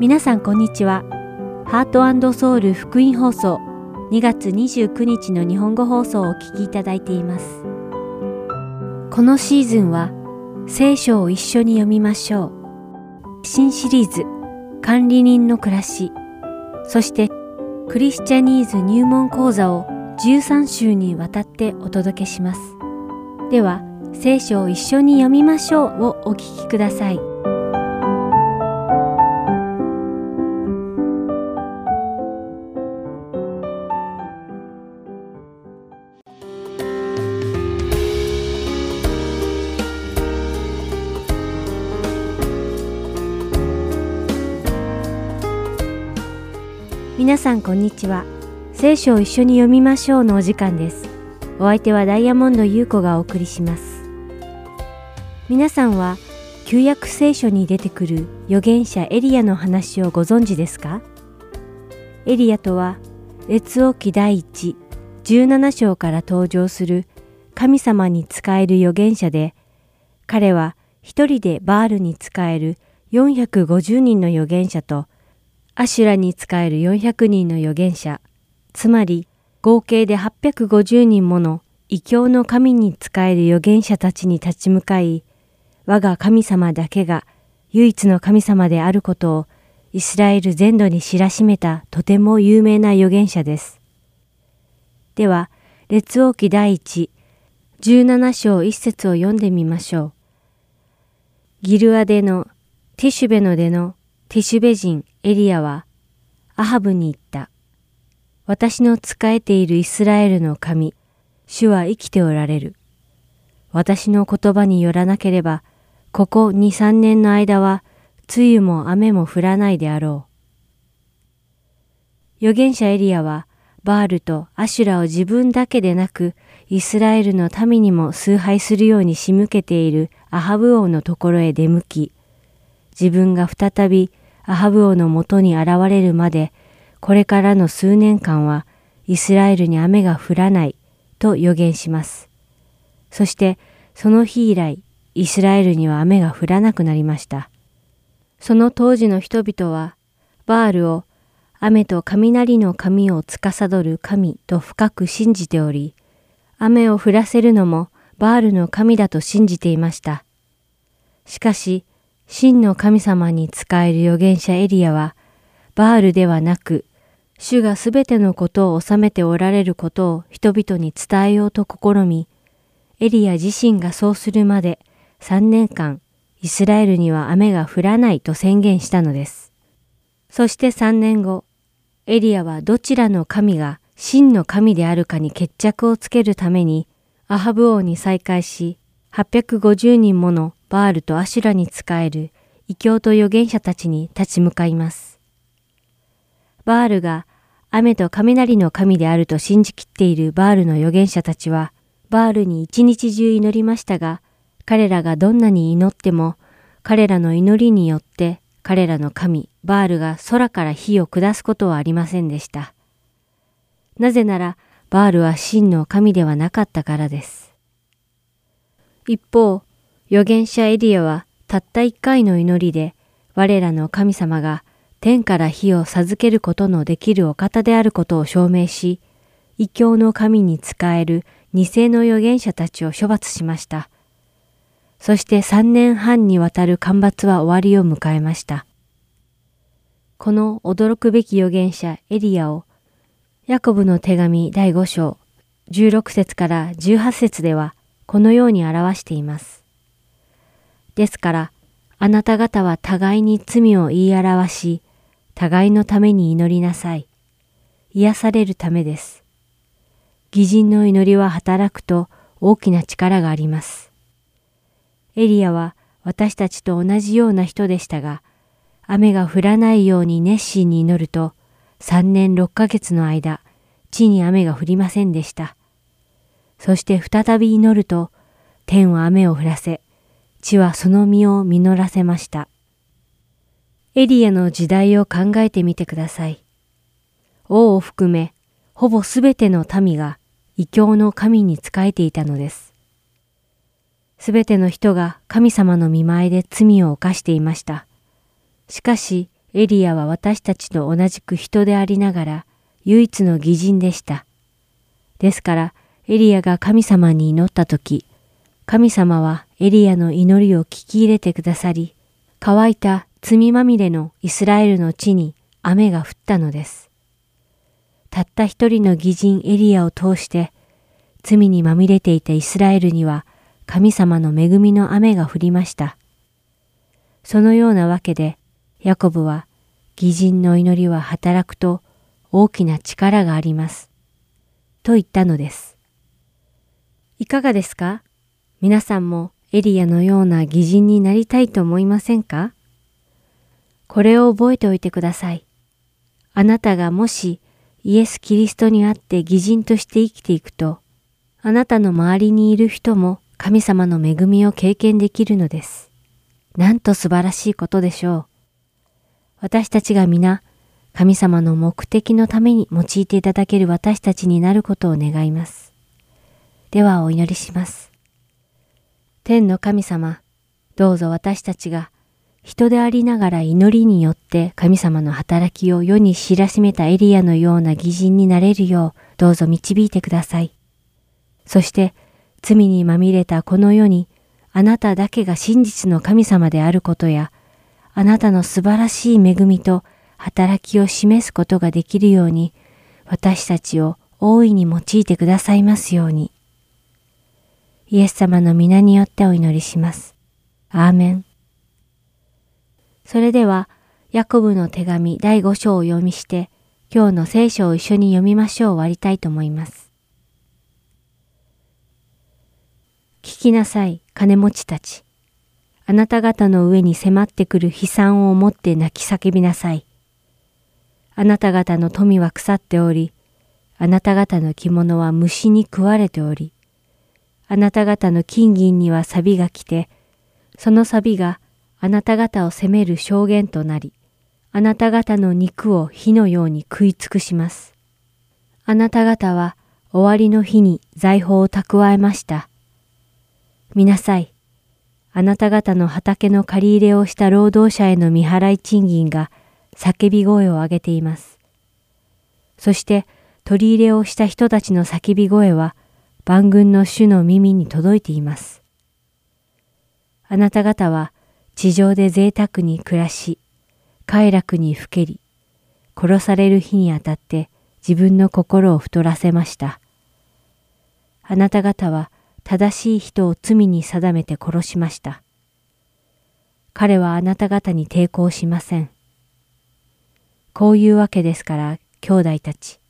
皆さんこんにちは。ハートソウル福音放送2月29日の日本語放送をお聞きいただいています。このシーズンは聖書を一緒に読みましょう。新シリーズ管理人の暮らし、そしてクリスチャニーズ入門講座を13週にわたってお届けします。では、聖書を一緒に読みましょうをお聞きください。皆さんこんにちは。聖書を一緒に読みましょうのお時間です。お相手はダイヤモンド優子がお送りします。皆さんは旧約聖書に出てくる預言者エリアの話をご存知ですか？エリアとは列王記第一17章から登場する神様に仕える預言者で彼は一人でバールに仕える450人の預言者とアシュラに仕える400人の預言者つまり合計で850人もの異教の神に仕える預言者たちに立ち向かい、我が神様だけが唯一の神様であることをイスラエル全土に知らしめたとても有名な預言者です。では、列王記第一、17章一節を読んでみましょう。ギルアデのティシュベの出のティシュベ人エリアはアハブに言った。私の仕えているイスラエルの神、主は生きておられる。私の言葉によらなければ、ここ二三年の間は、梅雨も雨も降らないであろう。預言者エリアは、バールとアシュラを自分だけでなく、イスラエルの民にも崇拝するように仕向けているアハブ王のところへ出向き、自分が再びアハブ王のもとに現れるまで、これからの数年間はイスラエルに雨が降らないと予言します。そしてその日以来、イスラエルには雨が降らなくなりました。その当時の人々は、バールを雨と雷の神を司る神と深く信じており、雨を降らせるのもバールの神だと信じていました。しかし、真の神様に仕える預言者エリアは、バールではなく、主がすべてのことを治めておられることを人々に伝えようと試み、エリア自身がそうするまで3年間、イスラエルには雨が降らないと宣言したのです。そして3年後、エリアはどちらの神が真の神であるかに決着をつけるために、アハブ王に再会し、850人ものバールとアシュラに仕える異教と預言者たちに立ち向かいます。バールが雨と雷の神であると信じきっているバールの預言者たちは、バールに一日中祈りましたが、彼らがどんなに祈っても、彼らの祈りによって彼らの神、バールが空から火を下すことはありませんでした。なぜなら、バールは真の神ではなかったからです。一方、預言者エリアはたった一回の祈りで、我らの神様が天から火を授けることのできるお方であることを証明し、異教の神に仕える偽の預言者たちを処罰しました。そして三年半にわたる干ばつは終わりを迎えました。この驚くべき預言者エリアを、ヤコブの手紙第5章16節から18節ではこのように表しています。ですから、あなた方は互いに罪を言い表し、互いのために祈りなさい。癒されるためです。義人の祈りは働くと大きな力があります。エリアは私たちと同じような人でしたが、雨が降らないように熱心に祈ると、三年六ヶ月の間、地に雨が降りませんでした。そして再び祈ると、天は雨を降らせ、地はその実を実らせました。エリアの時代を考えてみてください。王を含め、ほぼすべての民が異教の神に仕えていたのです。すべての人が神様の見前で罪を犯していました。しかし、エリアは私たちと同じく人でありながら唯一の義人でした。ですからエリアが神様に祈った時、神様はエリアの祈りを聞き入れてくださり、乾いた罪まみれのイスラエルの地に雨が降ったのです。たった一人の義人エリアを通して罪にまみれていたイスラエルには神様の恵みの雨が降りました。そのようなわけで、ヤコブは、義人の祈りは働くと大きな力があります。と言ったのです。いかがですか？皆さんもエリアのような義人になりたいと思いませんか？これを覚えておいてください。あなたがもしイエス・キリストにあって義人として生きていくと、あなたの周りにいる人も神様の恵みを経験できるのです。なんと素晴らしいことでしょう。私たちが皆、神様の目的のために用いていただける私たちになることを願います。ではお祈りします。天の神様、どうぞ私たちが人でありながら祈りによって神様の働きを世に知らしめたエリアのような義人になれるようどうぞ導いてください。そして罪にまみれたこの世にあなただけが真実の神様であることや、あなたの素晴らしい恵みと働きを示すことができるように、私たちを大いに用いてくださいますように。イエス様の皆によってお祈りします。アーメン。それでは、ヤコブの手紙第5章を読みして、今日の聖書を一緒に読みましょう終わりたいと思います。聞きなさい、金持ちたち。あなた方の上に迫ってくる悲惨を持って泣き叫びなさい。あなた方の富は腐っており、あなた方の着物は虫に食われており、あなた方の金銀には錆が来て、その錆があなた方を責める証言となり、あなた方の肉を火のように食い尽くします。あなた方は終わりの日に財宝を蓄えました。見なさい。あなた方の畑の借り入れをした労働者への未払い賃金が叫び声を上げています。そして取り入れをした人たちの叫び声は万軍の主の耳に届いています。あなた方は地上で贅沢に暮らし、快楽にふけり、殺される日にあたって自分の心を太らせました。あなた方は正しい人を罪に定めて殺しました。彼はあなた方に抵抗しません。こういうわけですから、兄弟たち。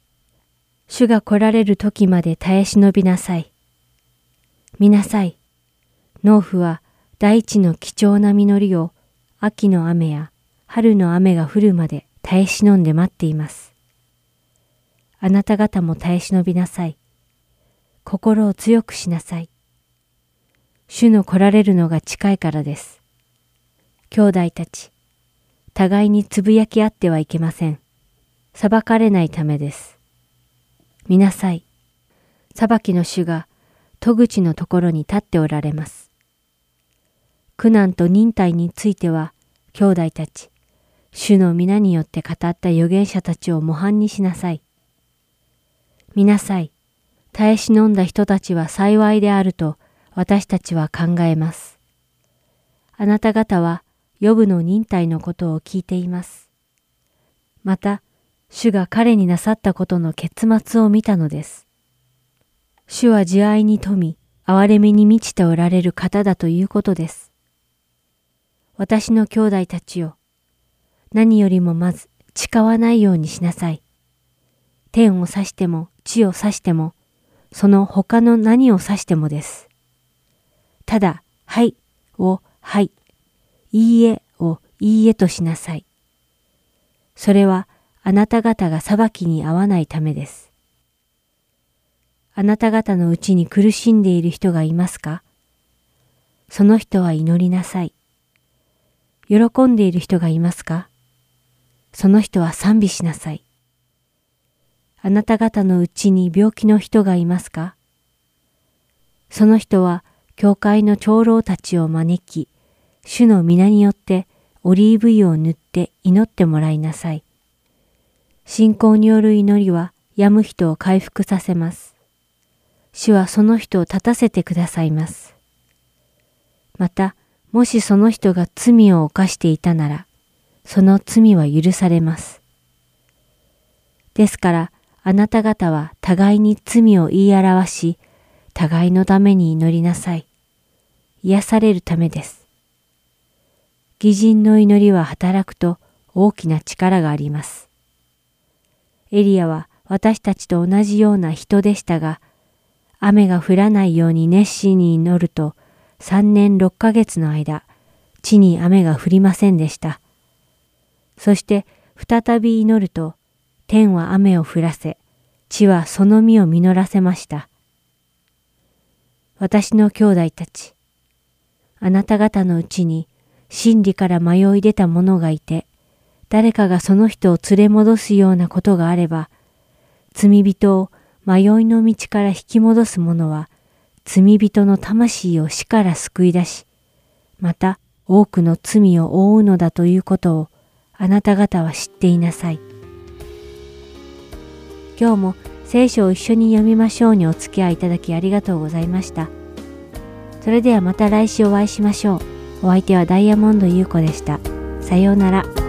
主が来られる時まで耐え忍びなさい。見なさい。農夫は大地の貴重な実りを秋の雨や春の雨が降るまで耐え忍んで待っています。あなた方も耐え忍びなさい。心を強くしなさい。主の来られるのが近いからです。兄弟たち、互いにつぶやき合ってはいけません。裁かれないためです。見なさい。裁きの主が戸口のところに立っておられます。苦難と忍耐については、兄弟たち、主の皆によって語った預言者たちを模範にしなさい。見なさい。耐え忍んだ人たちは幸いであると私たちは考えます。あなた方は予部の忍耐のことを聞いています。また、主が彼になさったことの結末を見たのです。主は慈愛に富み、憐れみに満ちておられる方だということです。私の兄弟たちよ、何よりもまず誓わないようにしなさい。天を指しても地を指してもその他の何を指してもです。ただ、はいをはい、いいえをいいえとしなさい。それはあなた方が裁きに合わないためです。あなた方のうちに苦しんでいる人がいますか？その人は祈りなさい。喜んでいる人がいますか？その人は賛美しなさい。あなた方のうちに病気の人がいますか？その人は教会の長老たちを招き、主の皆によってオリーブ油を塗って祈ってもらいなさい。信仰による祈りは病む人を回復させます。主はその人を立たせてくださいます。また、もしその人が罪を犯していたなら、その罪は許されます。ですから、あなた方は互いに罪を言い表し、互いのために祈りなさい。癒されるためです。義人の祈りは働くと大きな力があります。エリアは私たちと同じような人でしたが、雨が降らないように熱心に祈ると、3年6ヶ月の間、地に雨が降りませんでした。そして再び祈ると、天は雨を降らせ、地はその実を実らせました。私の兄弟たち、あなた方のうちに真理から迷い出た者がいて、誰かがその人を連れ戻すようなことがあれば、罪人を迷いの道から引き戻す者は、罪人の魂を死から救い出し、また多くの罪を負うのだということをあなた方は知っていなさい。今日も聖書を一緒に読みましょうにお付き合いいただきありがとうございました。それではまた来週お会いしましょう。お相手はダイヤモンド優子でした。さようなら。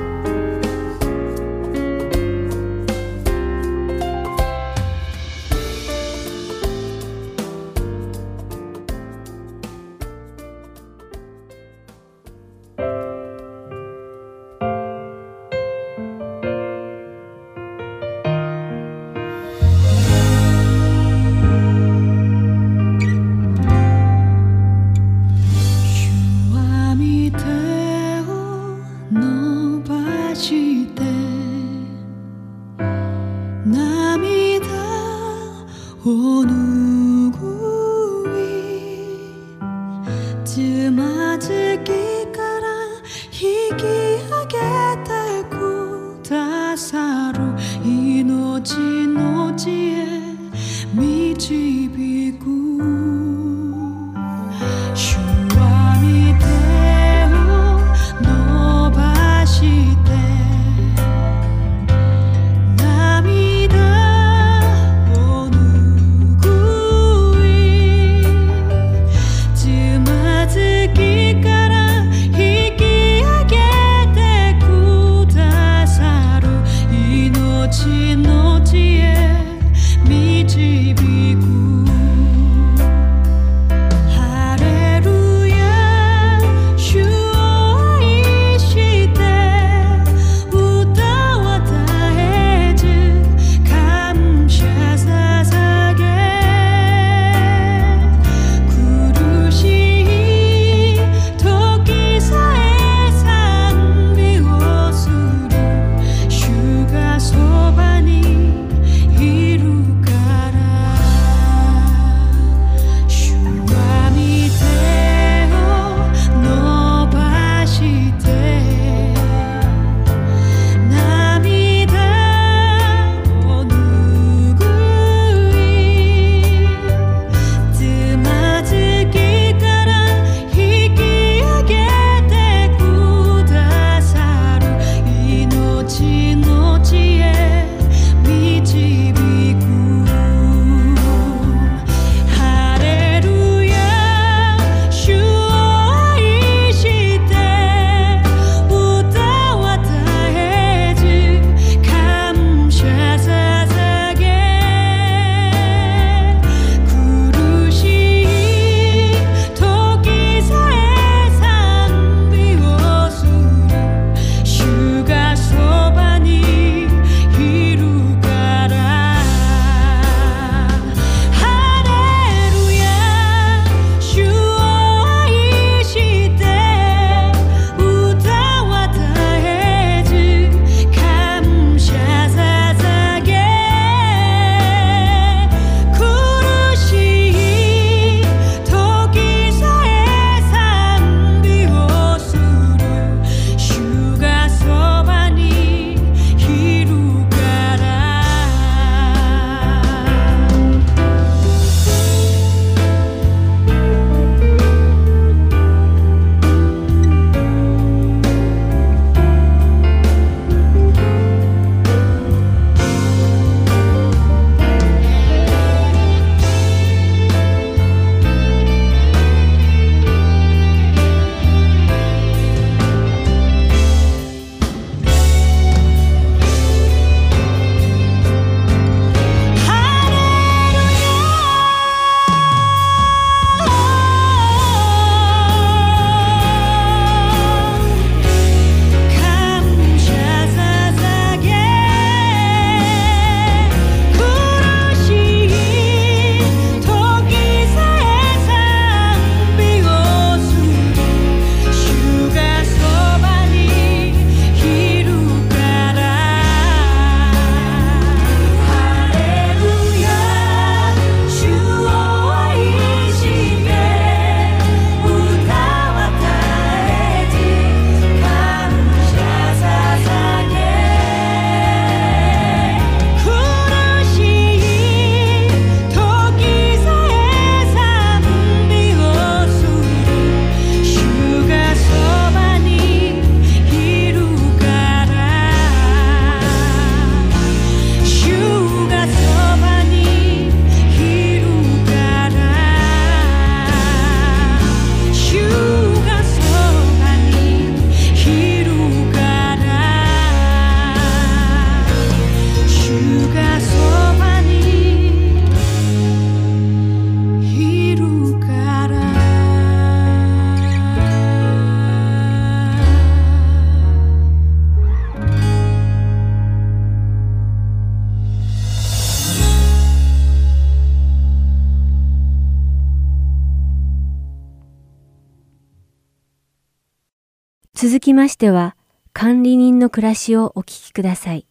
しては、管理人の暮らしをお聞きください。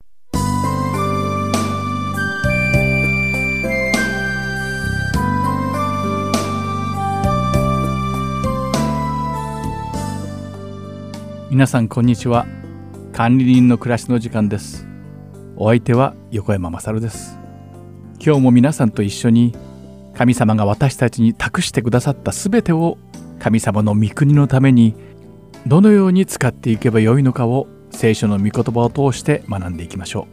皆さんこんにちは。管理人の暮らしの時間です。お相手は横山まさるです。今日も皆さんと一緒に神様が私たちに託してくださったすべてを神様の御国のためにどのように使っていけばよいのかを聖書の御言葉を通して学んでいきましょ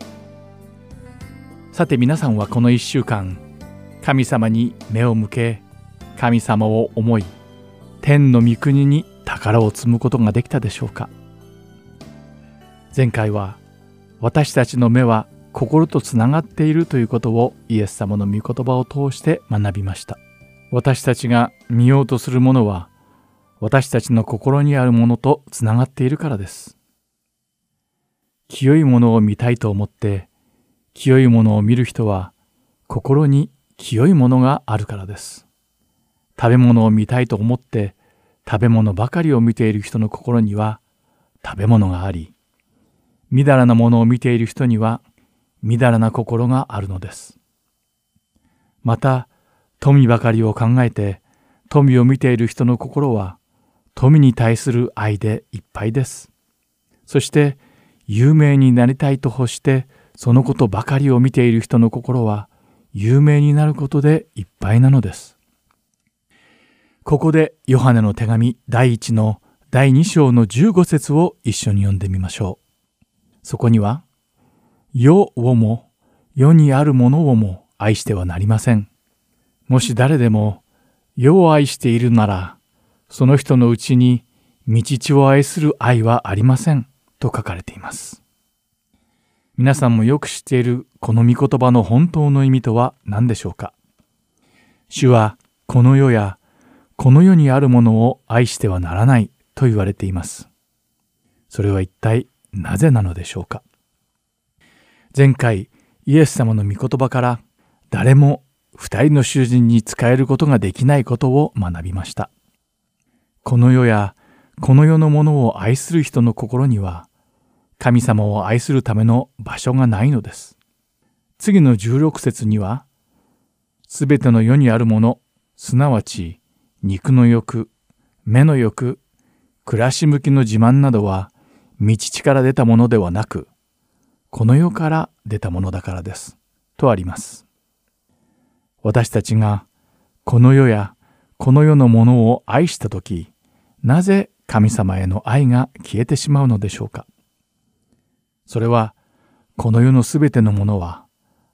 う。さて皆さんはこの1週間神様に目を向け神様を思い天の御国に宝を積むことができたでしょうか？前回は私たちの目は心とつながっているということをイエス様の御言葉を通して学びました。私たちが見ようとするものは私たちの心にあるものとつながっているからです清いものを見たいと思って清いものを見る人は心に清いものがあるからです食べ物を見たいと思って食べ物ばかりを見ている人の心には食べ物があり、みだらなものを見ている人にはみだらな心があるのです。また、富ばかりを考えて富を見ている人の心は富に対する愛でいっぱいです。そして有名になりたいと欲してそのことばかりを見ている人の心は有名になることでいっぱいなのです。ここでヨハネの手紙第1の第2章の15節を一緒に読んでみましょう。そこには、世をも世にあるものをも愛してはなりません。もし誰でも世を愛しているなら、その人のうちに道地を愛する愛はありませんと書かれています。皆さんもよく知っているこの御言葉の本当の意味とは何でしょうか？主はこの世やこの世にあるものを愛してはならないと言われています。それは一体なぜなのでしょうか？前回イエス様の御言葉から誰も二人の囚人に仕えることができないことを学びました。この世やこの世のものを愛する人の心には神様を愛するための場所がないのです。次の16節には、すべての世にあるもの、すなわち肉の欲、目の欲、暮らし向きの自慢などは、道地から出たものではなく、この世から出たものだからです。とあります。私たちがこの世やこの世のものを愛したとき、なぜ神様への愛が消えてしまうのでしょうか？それは、この世のすべてのものは、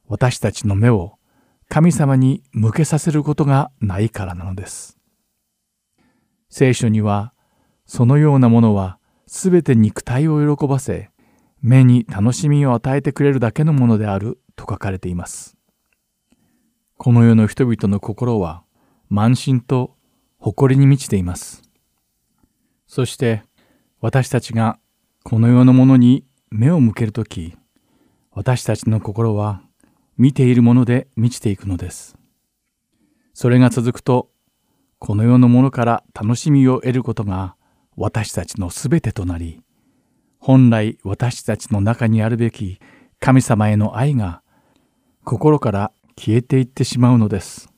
私たちの目を神様に向けさせることがないからなのです。聖書には、そのようなものはすべて肉体を喜ばせ、目に楽しみを与えてくれるだけのものであると書かれています。この世の人々の心は慢心と誇りに満ちています。そして私たちがこの世のものに目を向けるとき、私たちの心は見ているもので満ちていくのです。それが続くとこの世のものから楽しみを得ることが私たちのすべてとなり、本来私たちの中にあるべき神様への愛が心から消えていってしまうのです。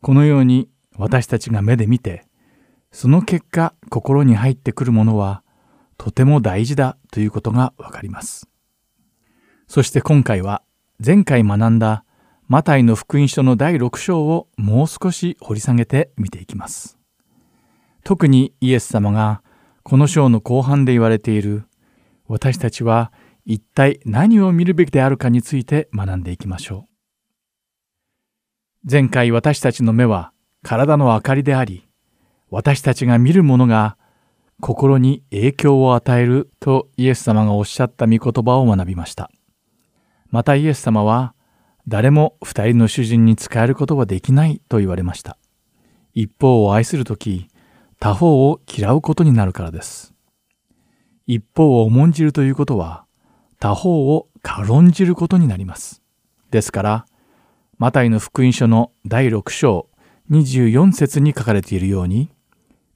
このように私たちが目で見て、その結果心に入ってくるものはとても大事だということがわかります。そして今回は前回学んだマタイの福音書の第6章をもう少し掘り下げて見ていきます。特にイエス様がこの章の後半で言われている私たちは一体何を見るべきであるかについて学んでいきましょう。前回私たちの目は体の明かりであり、私たちが見るものが心に影響を与えるとイエス様がおっしゃった御言葉を学びました。またイエス様は誰も二人の主人に仕えることはできないと言われました。一方を愛するとき、他方を嫌うことになるからです。一方を重んじるということは、他方を軽んじることになります。ですから、マタイの福音書の第6章24節に書かれているように、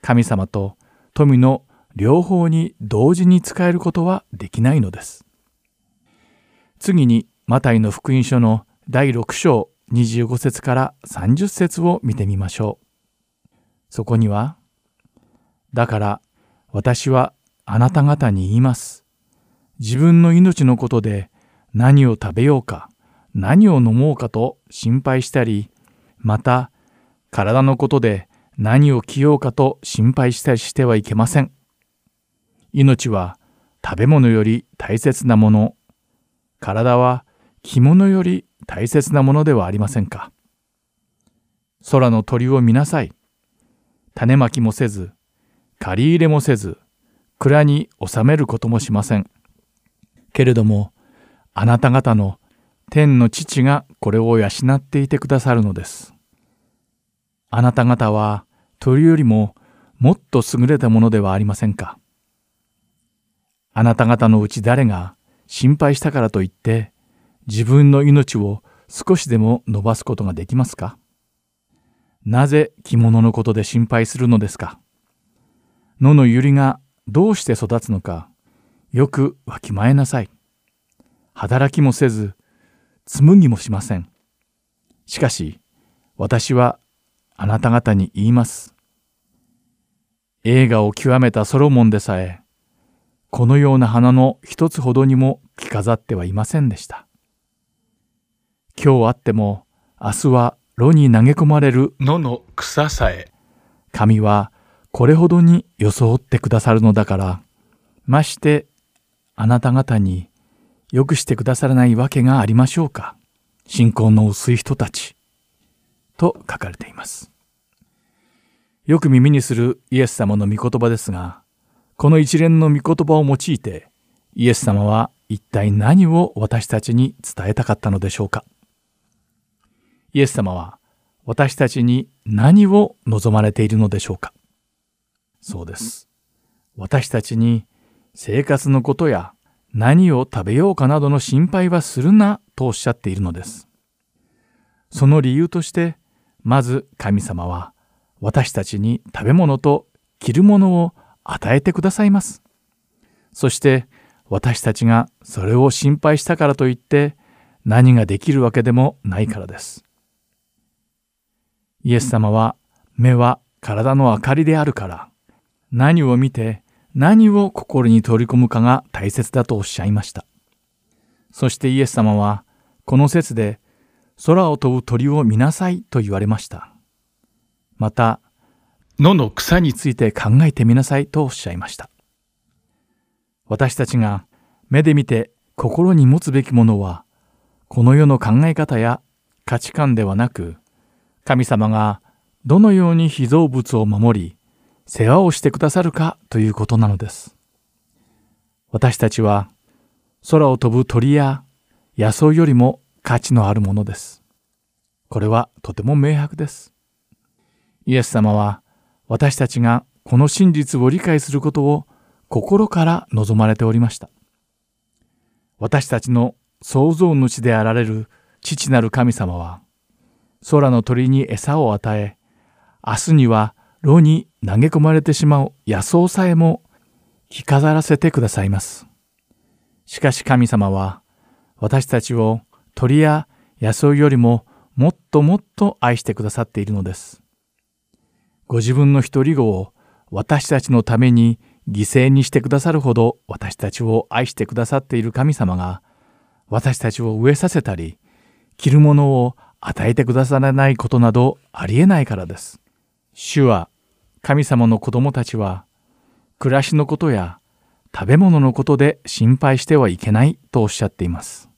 神様と富の両方に同時に使えることはできないのです。次にマタイの福音書の第6章25節から30節を見てみましょう。そこには、だから私はあなた方に言います。自分の命のことで何を食べようか、何を飲もうかと心配したり、また体のことで何を着ようかと心配したりしてはいけません。命は食べ物より大切なもの、体は着物より大切なものではありませんか。空の鳥を見なさい。種まきもせず、借り入れもせず、蔵に収めることもしません。けれども、あなた方の天の父がこれを養っていてくださるのです。あなた方は鳥よりももっと優れたものではありませんか？あなた方のうち誰が心配したからといって自分の命を少しでも伸ばすことができますか？なぜ着物のことで心配するのですか？野の百合がどうして育つのかよくわきまえなさい。働きもせず紡ぎもしません。しかし私はあなた方に言います。映画を極めたソロモンでさえこのような花の一つほどにも着飾ってはいませんでした。今日あっても明日は炉に投げ込まれる野の草さえ神はこれほどに装ってくださるのだからましてあなた方によくしてくださらないわけがありましょうか信仰の薄い人たちと書かれていますよく耳にするイエス様の御言葉ですがこの一連の御言葉を用いてイエス様は一体何を私たちに伝えたかったのでしょうかイエス様は私たちに何を望まれているのでしょうかそうです。私たちに生活のことや何を食べようかなどの心配はするなとおっしゃっているのです。その理由として、まず神様は私たちに食べ物と着るものを与えてくださいます。そして私たちがそれを心配したからといって何ができるわけでもないからです。イエス様は目は体の明かりであるから何を見て何を心に取り込むかが大切だとおっしゃいました。そしてイエス様はこの説で空を飛ぶ鳥を見なさいと言われました。また野の草について考えてみなさいとおっしゃいました。私たちが目で見て心に持つべきものはこの世の考え方や価値観ではなく神様がどのように被造物を守り、世話をしてくださるかということなのです。私たちは空を飛ぶ鳥や野草よりも価値のあるものです。これはとても明白です。イエス様は私たちがこの真実を理解することを心から望まれておりました。私たちの創造主であられる父なる神様は空の鳥に餌を与え、明日には炉に投げ込まれてしまう野草さえも着飾らせてくださいます。しかし神様は私たちを鳥や野草よりももっともっと愛してくださっているのです。ご自分の一人子を私たちのために犠牲にしてくださるほど私たちを愛してくださっている神様が私たちを飢えさせたり着るものを与えてくださらないことなどありえないからです。主は神様の子供たちは暮らしのことや食べ物のことで心配してはいけないとおっしゃっています。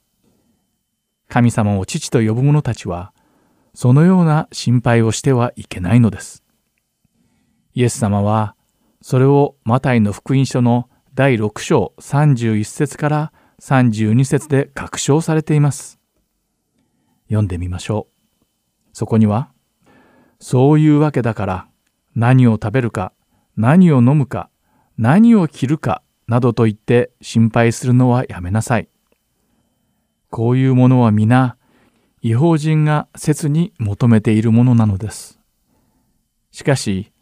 神様を父と呼ぶ者たちはそのような心配をしてはいけないのです。イエス様はそれをマタイの福音書の第6章31節から32節で確証されています。読んでみましょう。そこには、そういうわけだから何を食べるか、何を飲むか、何を着るかなどと言って心配するのはやめなさい。こういうものは皆、違法人が切に求めているものなのです。しかし、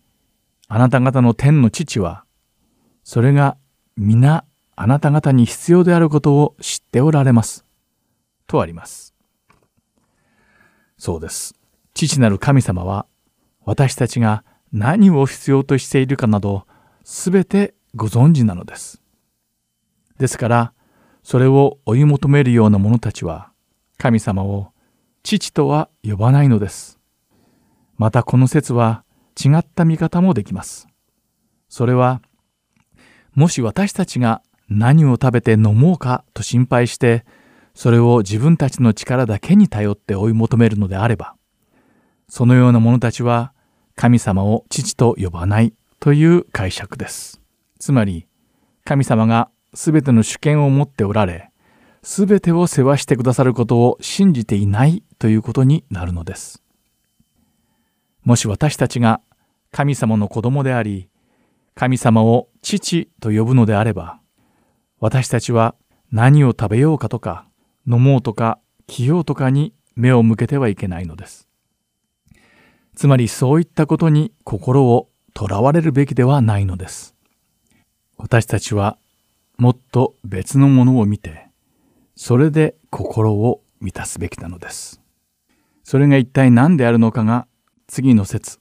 あなた方の天の父は、それが皆あなた方に必要であることを知っておられます。とあります。そうです。父なる神様は私たちが何を必要としているかなどすべてご存知なのです。ですからそれを追い求めるような者たちは神様を父とは呼ばないのです。またこの説は違った見方もできます。それはもし私たちが何を食べて飲もうかと心配してそれを自分たちの力だけに頼って追い求めるのであればそのような者たちは神様を父と呼ばないという解釈です。つまり神様が全ての主権を持っておられ全てを世話してくださることを信じていないということになるのです。もし私たちが神様の子供であり神様を父と呼ぶのであれば私たちは何を食べようかとか飲もうとか着ようとかに目を向けてはいけないのです。つまりそういったことに心をとらわれるべきではないのです。私たちはもっと別のものを見て、それで心を満たすべきなのです。それが一体何であるのかが次の説、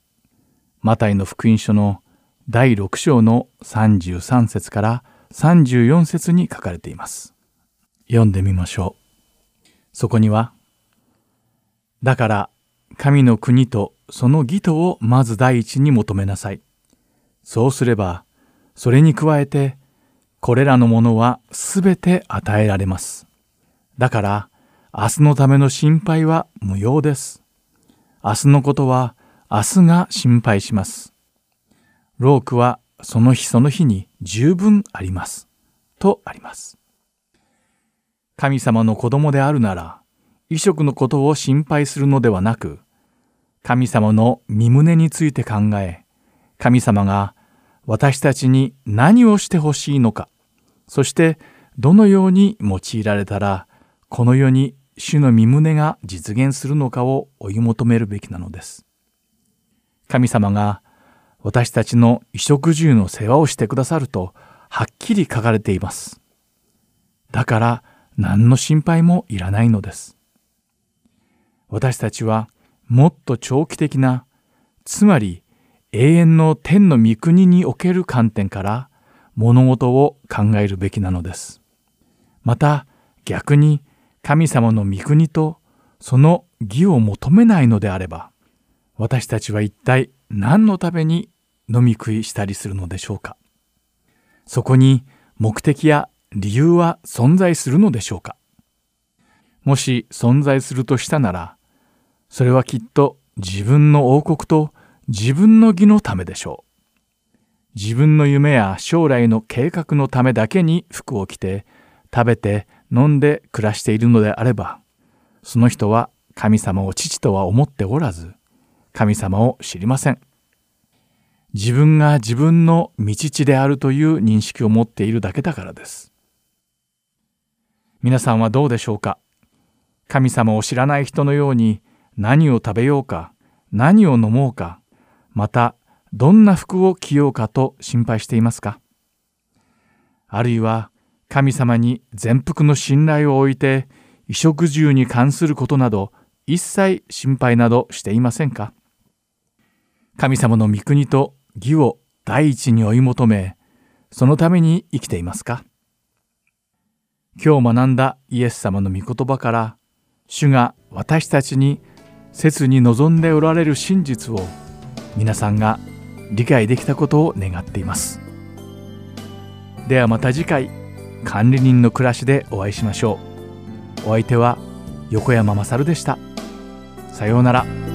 マタイの福音書の第6章の33節から34節に書かれています。読んでみましょう。そこには、だから神の国とその義とをまず第一に求めなさい。そうすれば、それに加えて、これらのものはすべて与えられます。だから、明日のための心配は無用です。明日のことは明日が心配します。ロークはその日その日に十分あります。とあります。神様の子供であるなら、衣食のことを心配するのではなく、神様の身旨について考え、神様が私たちに何をしてほしいのか、そしてどのように用いられたら、この世に主の身旨が実現するのかを追い求めるべきなのです。神様が私たちの衣食住の世話をしてくださるとはっきり書かれています。だから何の心配もいらないのです。私たちはもっと長期的な、つまり永遠の天の御国における観点から物事を考えるべきなのです。また逆に神様の御国とその義を求めないのであれば、私たちは一体何のために飲み食いしたりするのでしょうか？そこに目的や理由は存在するのでしょうか？もし存在するとしたなら、それはきっと自分の王国と自分の義のためでしょう。自分の夢や将来の計画のためだけに服を着て食べて飲んで暮らしているのであればその人は神様を父とは思っておらず神様を知りません。自分が自分の道地であるという認識を持っているだけだからです。皆さんはどうでしょうか？神様を知らない人のように何を食べようか何を飲もうかまたどんな服を着ようかと心配していますか？あるいは神様に全幅の信頼を置いて衣食住に関することなど一切心配などしていませんか？神様の御国と義を第一に追い求めそのために生きていますか？今日学んだイエス様の御言葉から主が私たちに切に望んでおられる真実を皆さんが理解できたことを願っています。ではまた次回管理人の暮らしでお会いしましょう。お相手は横山まさるでした。さようなら。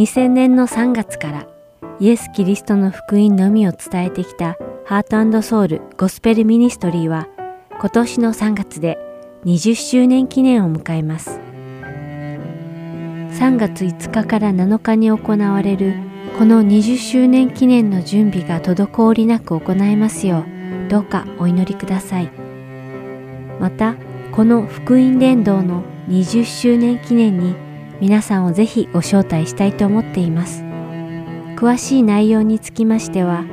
2000年の3月からイエス・キリストの福音のみを伝えてきたハートソウルゴスペルミニストリーは今年の3月で20周年記念を迎えます。3月5日から7日に行われるこの20周年記念の準備が滞りなく行えますようどうかお祈りくださいまたこの福音伝道の20周年記念に皆さんをぜひご招待したいと思っています詳しい内容につきましては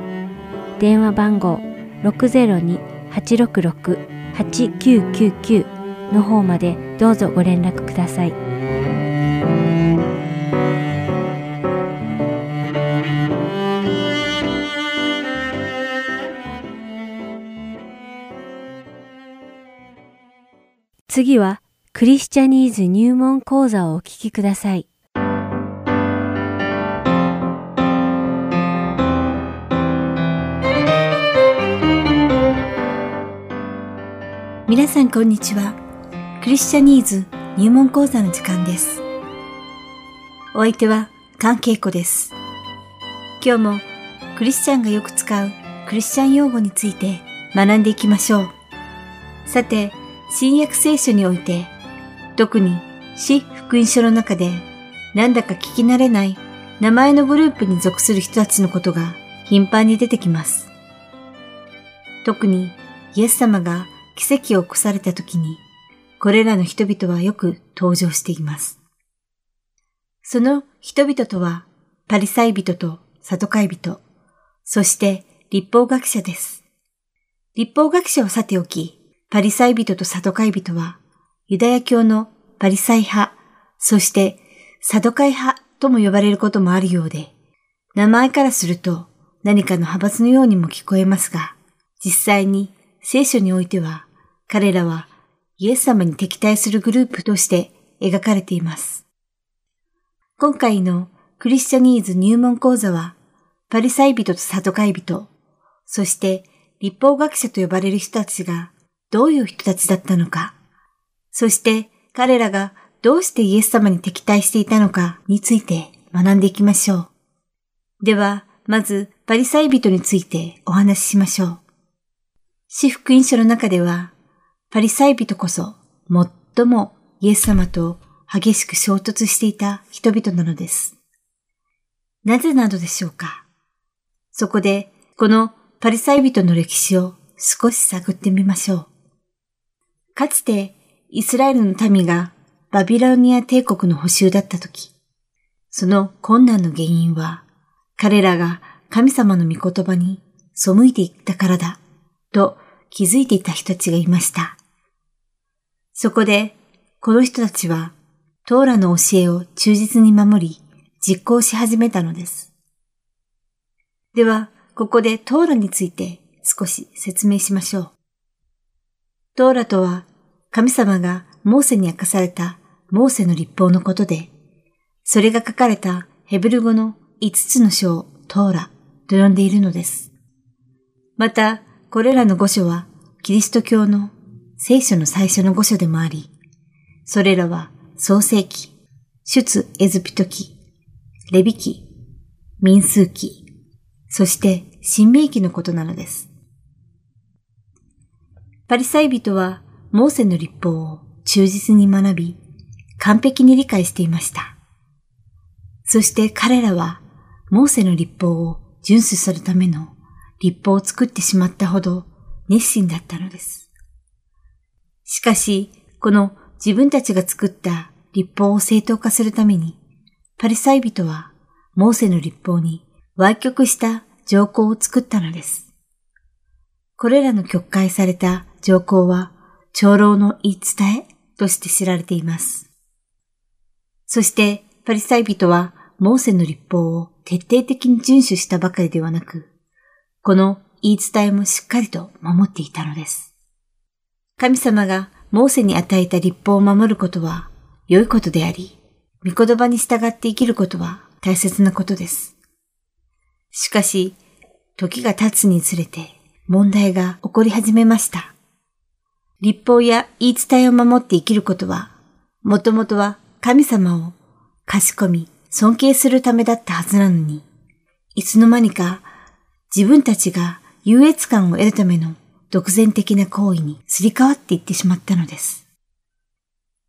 電話番号602-866-8999の方までどうぞご連絡ください。次はクリスチャニーズ入門講座をお聞きください。皆さんこんにちは。クリスチャニーズ入門講座の時間です。お相手は関係子です。今日もクリスチャンがよく使うクリスチャン用語について学んでいきましょう。さて、新約聖書において、特に死福音書の中で、なんだか聞き慣れない名前のグループに属する人たちのことが頻繁に出てきます。特にイエス様が奇跡を起こされた時に、これらの人々はよく登場しています。その人々とは、パリサイ人とサトカイ人、そして立法学者です。立法学者はさておき、パリサイ人とサドカイ人は、ユダヤ教のパリサイ派、そしてサドカイ派とも呼ばれることもあるようで、名前からすると何かの派閥のようにも聞こえますが、実際に聖書においては、彼らはイエス様に敵対するグループとして描かれています。今回のクリスチャニーズ入門講座は、パリサイ人とサドカイ人、そして立法学者と呼ばれる人たちがどういう人たちだったのか、そして彼らがどうしてイエス様に敵対していたのかについて学んでいきましょう。では、まずパリサイ人についてお話ししましょう。四福音書の中では、パリサイ人こそ最もイエス様と激しく衝突していた人々なのです。なぜなどでしょうか？そこで、このパリサイ人の歴史を少し探ってみましょう。かつてイスラエルの民がバビロニア帝国の補修だったとき、その困難の原因は彼らが神様の御言葉に背いていったからだと気づいていた人たちがいました。そこでこの人たちはトーラの教えを忠実に守り実行し始めたのです。では、ここでトーラについて少し説明しましょう。トーラとは神様がモーセに明かされたモーセの立法のことで、それが書かれたヘブル語の5つの書をトーラと呼んでいるのです。また、これらの語書はキリスト教の聖書の最初の語書でもあり、それらは創世記、出エズピト記、レビ記、民数記、そして新明記のことなのです。パリサイ人はモーセの立法を忠実に学び、完璧に理解していました。そして彼らはモーセの立法を遵守するための立法を作ってしまったほど熱心だったのです。しかし、この自分たちが作った立法を正当化するために、パリサイ人はモーセの立法に歪曲した条項を作ったのです。これらの曲解された条項は長老の言い伝えとして知られています。そしてパリサイ人はモーセの立法を徹底的に遵守したばかりではなく、この言い伝えもしっかりと守っていたのです。神様がモーセに与えた立法を守ることは良いことであり、御言葉に従って生きることは大切なことです。しかし、時が経つにつれて問題が起こり始めました。立法や言い伝えを守って生きることは、もともとは神様を賢み、尊敬するためだったはずなのに、いつの間にか自分たちが優越感を得るための独善的な行為にすり替わっていってしまったのです。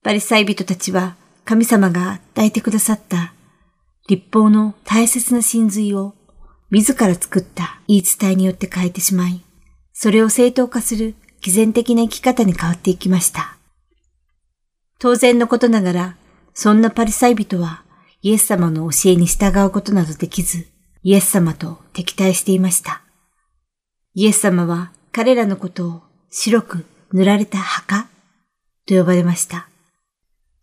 パリサイ人たちは神様が与えてくださった立法の大切な真髄を自ら作った言い伝えによって変えてしまい、それを正当化する偽善的な生き方に変わっていきました。当然のことながら、そんなパリサイ人はイエス様の教えに従うことなどできず、イエス様と敵対していました。イエス様は彼らのことを白く塗られた墓と呼ばれました。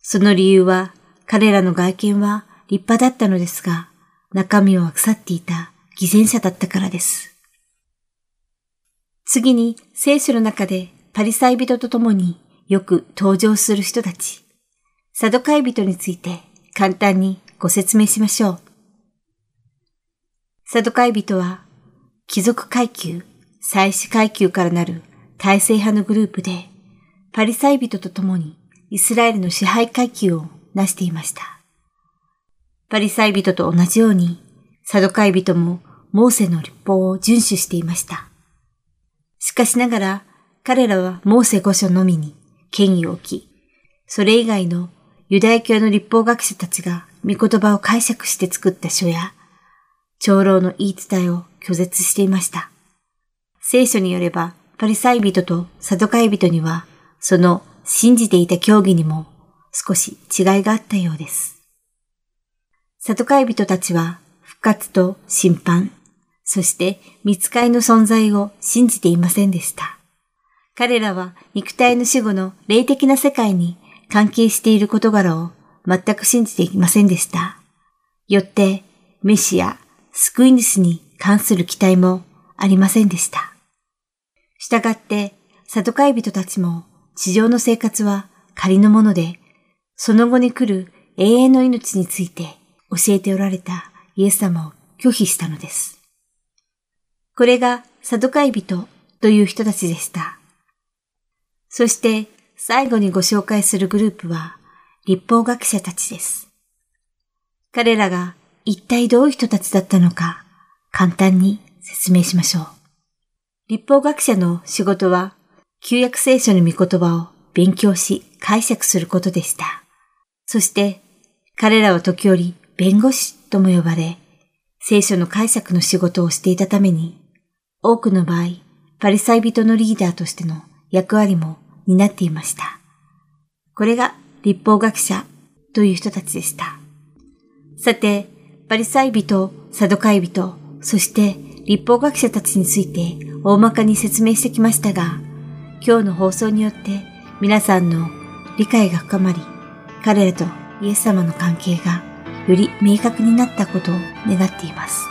その理由は彼らの外見は立派だったのですが、中身は腐っていた偽善者だったからです。次に聖書の中でパリサイ人と共によく登場する人たち、サドカイ人について簡単にご説明しましょう。サドカイ人は貴族階級、祭司階級からなる体制派のグループで、パリサイ人と共にイスラエルの支配階級を成していました。パリサイ人と同じように、サドカイ人もモーセの立法を遵守していました。しかしながら、彼らはモーセ五書のみに権威を置き、それ以外のユダヤ教の立法学者たちが御言葉を解釈して作った書や、長老の言い伝えを拒絶していました。聖書によれば、パリサイ人とサドカイ人には、その信じていた教義にも少し違いがあったようです。サドカイ人たちは復活と審判、そして見つかりの存在を信じていませんでした。彼らは肉体の死後の霊的な世界に関係している事柄を全く信じていませんでした。よって、メシア、救い主に関する期待もありませんでした。したがって、サドカイ人たちも地上の生活は仮のもので、その後に来る永遠の命について教えておられたイエス様を拒否したのです。これがサドカイ人という人たちでした。そして最後にご紹介するグループは立法学者たちです。彼らが一体どういう人たちだったのか簡単に説明しましょう。立法学者の仕事は旧約聖書の御言葉を勉強し解釈することでした。そして彼らは時折弁護士とも呼ばれ、聖書の解釈の仕事をしていたために、多くの場合、パリサイ人のリーダーとしての役割も担っていました。これが立法学者という人たちでした。さて、パリサイ人、サドカイ人、そして立法学者たちについて大まかに説明してきましたが、今日の放送によって皆さんの理解が深まり、彼らとイエス様の関係がより明確になったことを願っています。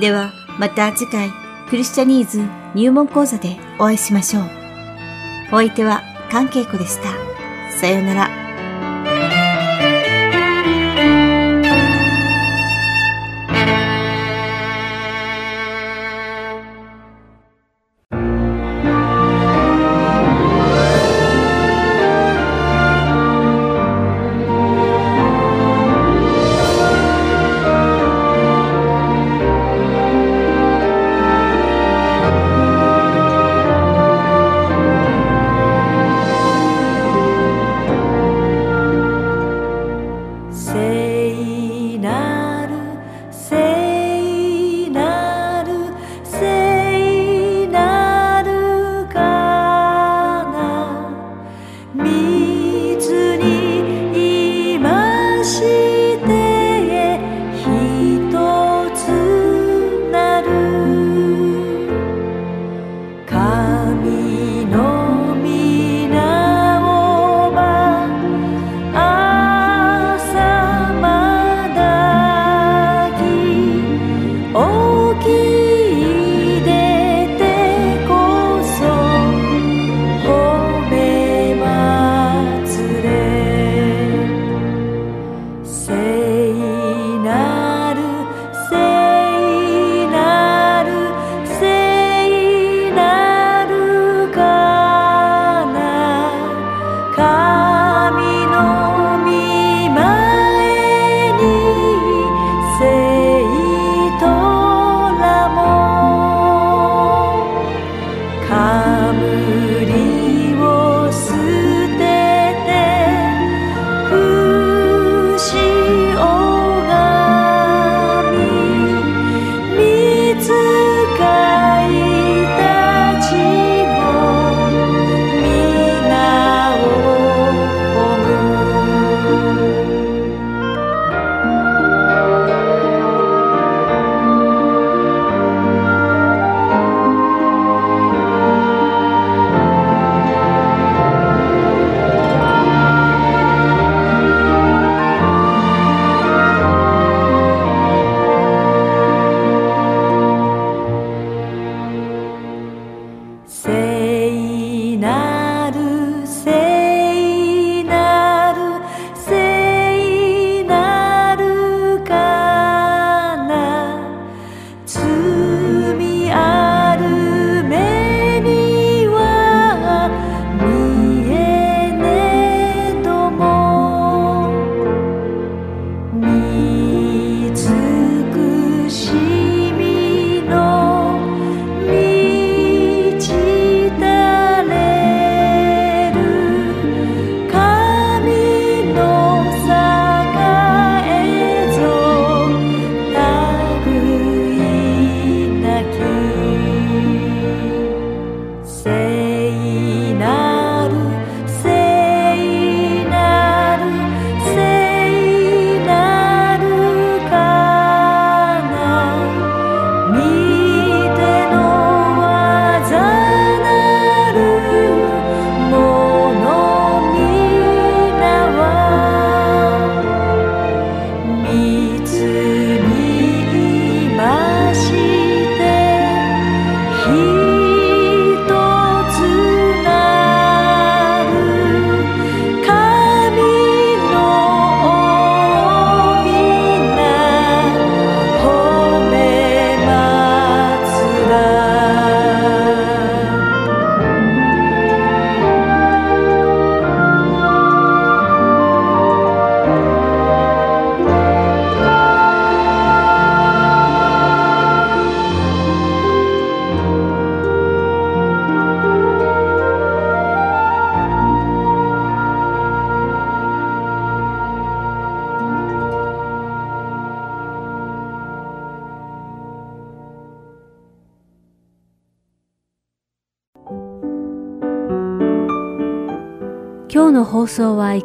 では、また次回、クリスチャニーズ入門講座でお会いしましょう。お相手は関係子でした。さようなら。